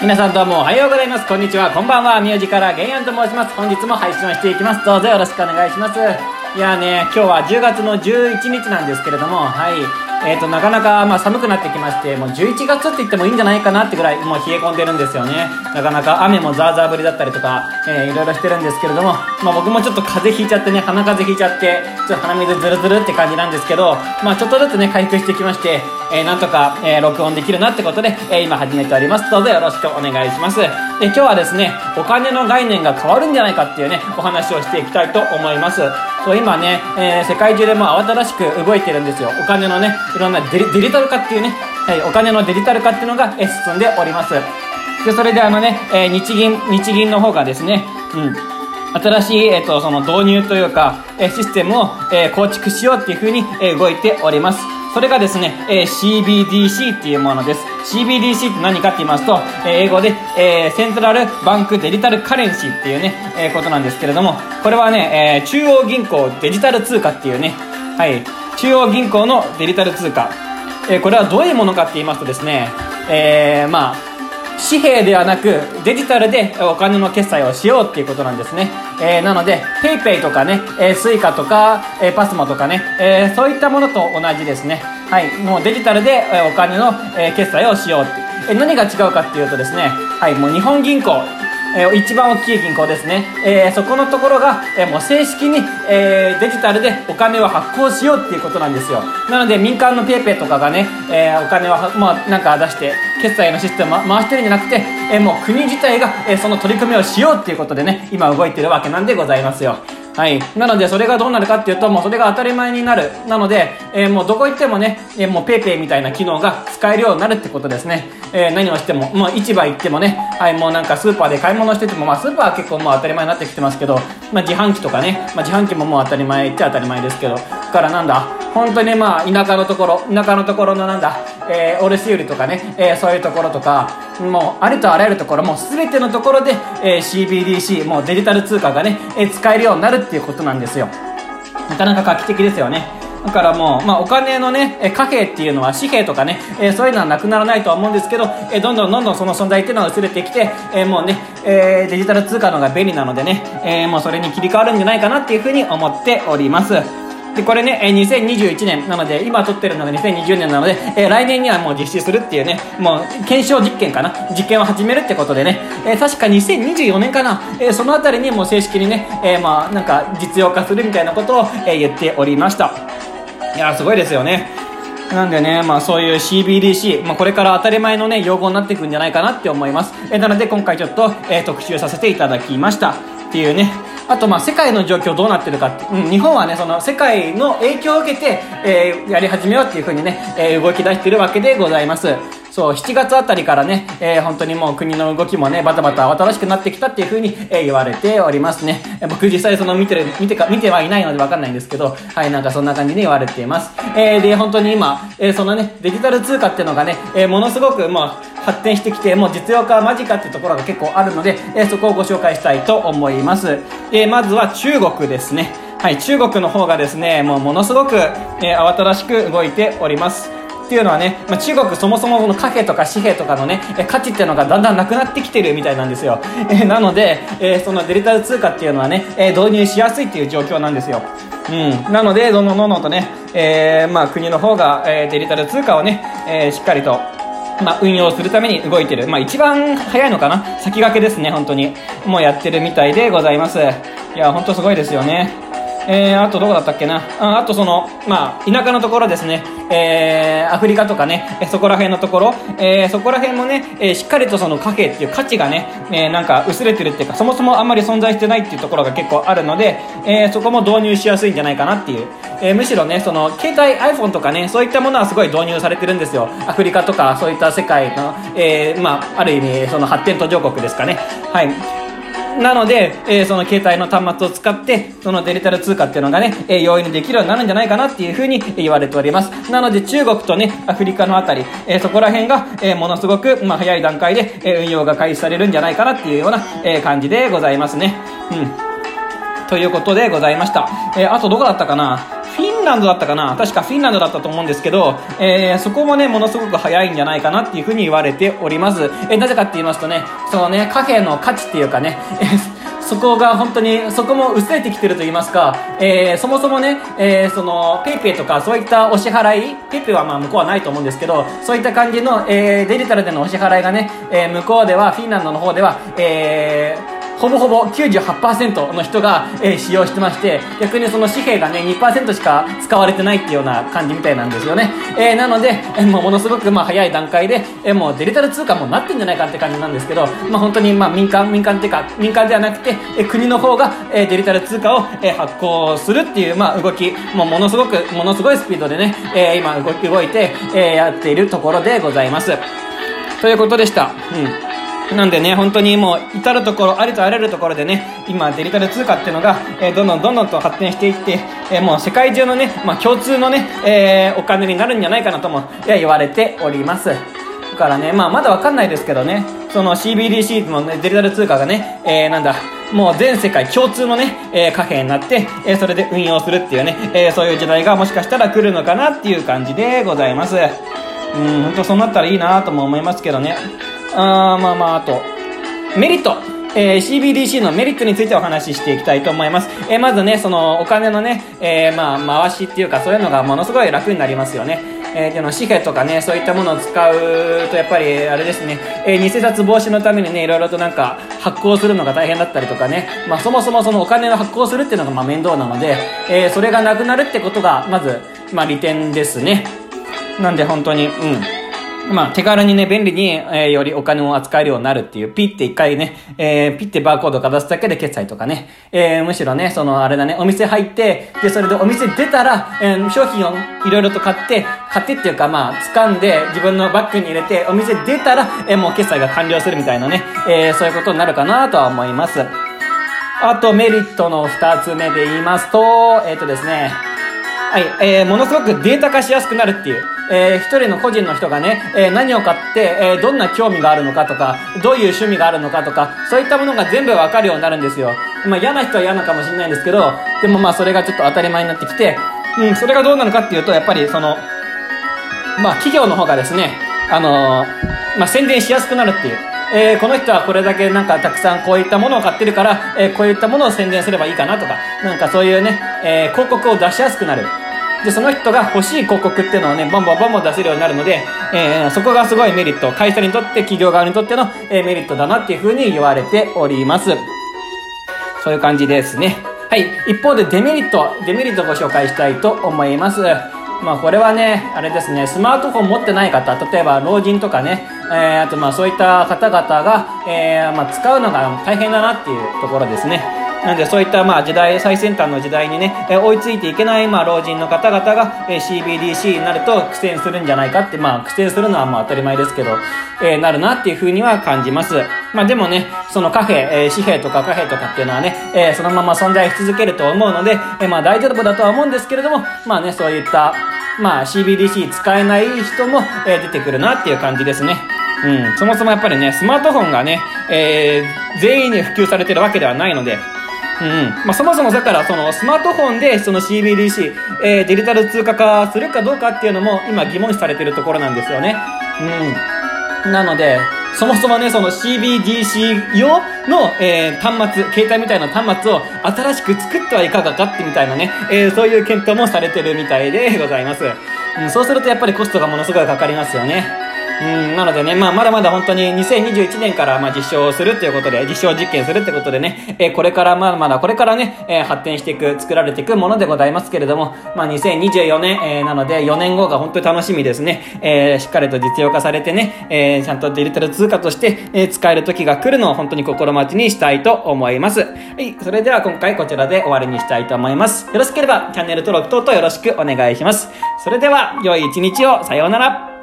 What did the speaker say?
皆さんどうもおはようございます。こんにちは。こんばんは。名字からゲンヤンと申します。本日も配信をしていきます。どうぞよろしくお願いします。いやね、今日は10月の11日なんですけれども、はい。えーと、なかなか、まあ、寒くなってきましてもう11月って言ってもいいんじゃないかなってぐらいもう冷え込んでるんですよね。なかなか雨もザーザー降りだったりとか、えー、いろいろしてるんですけれども、まあ、僕もちょっと風邪ひいちゃってね鼻風邪ひいちゃってちょっと鼻水ズルズルって感じなんですけど、まあ、ちょっとずつね回復してきまして、えー、なんとか、えー、録音できるなってことで、え今始めております。どうぞよろしくお願いします。で今日はですねお金の概念が変わるんじゃないかっていうねお話をしていきたいと思います。そう今ね、え世界中でも慌ただしく動いてるんですよお金のねいろんなデリデリタル化っていうね、はい、お金のデジタル化っていうのが、え進んでおりますでそれであのね、え日銀日銀の方がですねうん新しい、えっと、その導入というか、えシステムを、え構築しようっていうふうに、え動いております。それがですね、えー CBDC っていうものです。CBDC って何かって言いますと、え英語で、えセントラルバンクデジタルカレンシーっていうね、えことなんですけれども、これはね、え中央銀行デジタル通貨っていうね、はい、中央銀行のデジタル通貨。えこれはどういうものかって言いますとですね、えー、まあ、紙幣ではなくデジタルでお金の決済をしようっていうことなんですね。えー、なので PayPay とかね、えー、Suica とか、えー、パスモとかね、えー、そういったものと同じですね。はい、もうデジタルで、えお金の、え決済をしようって。え何が違うかっていうとですね、はい、もう日本銀行、えー、一番大きい銀行ですね、えー、そこのところが、えー、もう正式に、えデジタルでお金を発行しようっていうことなんですよ。なので民間の PayPay とかがね、えお金をまあ、なんか出して決済のシステムを回してるんじゃなくて、えもう国自体が、えその取り組みをしようっていうことでね今動いてるわけなんでございますよ。はい。なので、それがどうなるかっていうと、もうそれが当たり前になる。なので、えー、もうどこ行ってもね、えー、もう PayPay みたいな機能が使えるようになるってことですね。えー、何をしても、もう市場行ってもね、はい、もうなんかスーパーで買い物してても、まあスーパーは結構もう当たり前になってきてますけど、まあ自販機とかね、まあ自販機ももう当たり前っちゃ当たり前ですけど、からなんだ、本当にまあ田舎のところ、田舎のところのなんだ、えー、卸売とかね、えー、そういうところとか、もうありとあらゆるところ、もう全てのところで、え、CBDC、もうデジタル通貨がね、え、使えるようになるっていうことなんですよ。なかなか画期的ですよね。だからもう、まあ、お金のね、貨幣っていうのは紙幣とかね、えー、そういうのはなくならないとは思うんですけど、えー、どんどんどんどんその存在っていうのが薄れてきて、えー、もうね、えデジタル通貨の方が便利なのでね、えもうそれに切り替わるんじゃないかなっていうふうに思っております。で、これね、え2021年なので、今撮ってるのが2020年なので、え来年にはもう実施するっていうね、もう検証実験かな実験を始めるってことでね、え確か2024年かな、えそのあたりにもう正式にね、えまあ、なんか実用化するみたいなことを、え言っておりました。いやすごいですよね。なんでね、まあそういう CBDC、まあこれから当たり前のね、用語になっていくんじゃないかなって思います。えなので今回ちょっと、えー、特集させていただきました。っていうね、あとまあ世界の状況どうなってるか、うん、日本はねその世界の影響を受けて、えー、やり始めようっていうふうにね、えー、動き出してるわけでございます。そう7月あたりからね、えー、本当にもう国の動きもねバタバタ慌ただしくなってきたっていう風に、えー、言われておりますね。僕実際その見てる見てか見てはいないのでわかんないんですけどはいなんかそんな感じで言われています、えー、で本当に今、えー、そのねデジタル通貨っていうのがね、えー、ものすごくまあ発展してきてもう実用化間近っていうところが結構あるので、えー、そこをご紹介したいと思います、えー、まずは中国ですね。はい中国の方がですねもうものすごく、えー、慌ただしく動いております。っていうのはね、まあ、中国そもそもの貨幣とか紙幣とかのね、価値っていうのがだんだんなくなってきてるみたいなんですよ。えなので、えそのデジタル通貨っていうのはね、え導入しやすいっていう状況なんですよ。うん。なので、どんどんどんどんとね、えー、まあ国の方が、えデジタル通貨をね、えしっかりと、まあ、運用するために動いてる。まあ、一番早いのかな？先駆けですね、本当に。もうやってるみたいでございます。いや、本当すごいですよね。えー、あとどこだったっけな？ああとその、まあ、田舎のところですね、えー、アフリカとかね、そこら辺のところ、えー、そこら辺もね、えー、しっかりとその貨幣っていう価値がね、えー、なんか薄れてるっていうか、そもそもあんまり存在してないっていうところが結構あるので、えー、そこも導入しやすいんじゃないかなっていう。えー、むしろね、その、携帯 iPhone とかね、そういったものはすごい導入されてるんですよ。アフリカとか、そういった世界の、えー、まあ、ある意味、その発展途上国ですかね。はい。なので、えー、その携帯の端末を使って、そのデジタル通貨っていうのがね、えー、容易にできるようになるんじゃないかなっていうふうに言われております。なので中国とね、アフリカのあたり、えー、そこら辺が、えものすごく、まあ、早い段階で、え運用が開始されるんじゃないかなっていうような、え感じでございますね。うん。ということでございました。えあとどこだったかな？フィンランドだったかな？確かフィンランドだったと思うんですけど、えー、そこもね、ものすごく早いんじゃないかなっていうふうに言われております。えー、なぜかって言いますとね、そのね、貨幣の価値っていうかね、そこが本当に、そこも薄れてきてると言いますか、えー、そもそもね、えー、その、ペイペイとかそういったお支払い、ペイペイはまあ向こうはないと思うんですけど、そういった感じの、えー、デジタルでのお支払いがね、えー、向こうでは、フィンランドの方では、えー、ほぼほぼ98%の人が、えー、使用してまして逆にその紙幣がね2%しか使われてないっていうような感じみたいなんですよね、えー、なので、えー、もうものすごくまあ早い段階で、えー、もうデジタル通貨もなってんじゃないかって感じなんですけど、まあ、本当にまあ民間民間っていうか民間ではなくて、えー、国の方が、えー、デジタル通貨を、えー、発行するっていう、まあ、動きもうものすごくものすごいスピードでね、えー、今動動いて、えー、やっているところでございます。ということでした。うん。なんでね、本当にもう、至るところ、ありとあらゆるところでね、今、デジタル通貨っていうのが、えー、どんどんどんどんと発展していって、えー、もう世界中のね、まあ、共通のね、えー、お金になるんじゃないかなとも、言われております。だからね、まあ、まだわかんないですけどね、その CBDC の、ね、デジタル通貨がね、えー、なんだ、もう全世界共通のね、えー、貨幣になって、えー、それで運用するっていうね、えー、そういう時代がもしかしたら来るのかなっていう感じでございます。うん、本当そうなったらいいなとも思いますけどね。あまあまあ、あと、メリット。えー、CBDC のメリットについてお話ししていきたいと思います。えー、まずね、そのお金のね、えー、まあ、回しっていうか、そういうのがものすごい楽になりますよね。えー、の紙幣とかね、そういったものを使うと、やっぱり、あれですね、えー、偽札防止のためにね、いろいろとなんか、発行するのが大変だったりとかね、まあ、そもそもそのお金を発行するっていうのが、まあ、面倒なので、えー、それがなくなるってことが、まず、まあ、利点ですね。なんで、本当に、うん。まあ、手軽にね、便利に、えー、よりお金を扱えるようになるっていう、ピッて一回ね、えー、ピッてバーコードか出すだけで決済とかね、えー、むしろね、その、あれだね、お店入って、で、それでお店出たら、えー、商品をいろいろと買って、買ってっていうか、まあ、掴んで、自分のバッグに入れて、お店出たら、えー、もう決済が完了するみたいなね、えー、そういうことになるかなとは思います。あと、メリットの二つ目で言いますと、えっ、ー、とですね、はい、えー、ものすごくデータ化しやすくなるっていう。えー、一人の個人の人がね、えー、何を買って、えー、どんな興味があるのかとか、どういう趣味があるのかとか、そういったものが全部わかるようになるんですよ。まあ嫌な人は嫌なのかもしれないんですけど、でもまあそれがちょっと当たり前になってきて、うん、それがどうなのかっていうと、やっぱりその、まあ企業の方がですね、あのまあ宣伝しやすくなるっていう。えー、この人はこれだけなんかたくさんこういったものを買ってるから、えー、こういったものを宣伝すればいいかなとか、なんかそういうね、えー、広告を出しやすくなる。で、その人が欲しい広告っていうのをね、バンバンバンバン出せるようになるので、えー、そこがすごいメリット。会社にとって、企業側にとっての、えー、メリットだなっていうふうに言われております。そういう感じですね。はい。一方でデメリット、デメリットをご紹介したいと思います。まあこれはね、あれですね、スマートフォン持ってない方、例えば老人とかね、えー、あとまあそういった方々が、えー、まあ使うのが大変だなっていうところですね。なのでそういったまあ時代、最先端の時代にね、え追いついていけないまあ老人の方々が、え CBDC になると苦戦するんじゃないかって、まあ苦戦するのはまあ当たり前ですけど、えー、なるなっていうふうには感じます。まあでもね、そのカフェ、えー、紙幣とか貨幣とかっていうのはね、えー、そのまま存在し続けると思うので、えー、まあ大丈夫だとは思うんですけれども、まあね、そういった、まあ CBDC 使えない人も、えー、出てくるなっていう感じですね。うん、そもそもやっぱりね、スマートフォンがね、えー、全員に普及されてるわけではないので、うんまあ、そもそもだからそのスマートフォンでその CBDC、えー、デジタル通貨化するかどうかっていうのも今疑問視されてるところなんですよね。うん。なので、そもそもね、その CBDC 用の、えー、端末、携帯みたいな端末を新しく作ってはいかがかってみたいなね、えー、そういう検討もされてるみたいでございます。うん、そうするとやっぱりコストがものすごいかかりますよね。うん、なのでね、まあ、まだまだ本当に2021年から、まあ、実証するということで、実証実験するってことでね、えー、これからまだまだこれからね、えー、発展していく、作られていくものでございますけれども、まあ、2024年、えー、なので4年後が本当に楽しみですね。えー、しっかりと実用化されてね、えー、ちゃんとデジタル通貨として、えー、使える時が来るのを本当に心待ちにしたいと思います。はい、それでは今回こちらで終わりにしたいと思います。よろしければチャンネル登録等々よろしくお願いします。それでは、良い一日を、さようなら。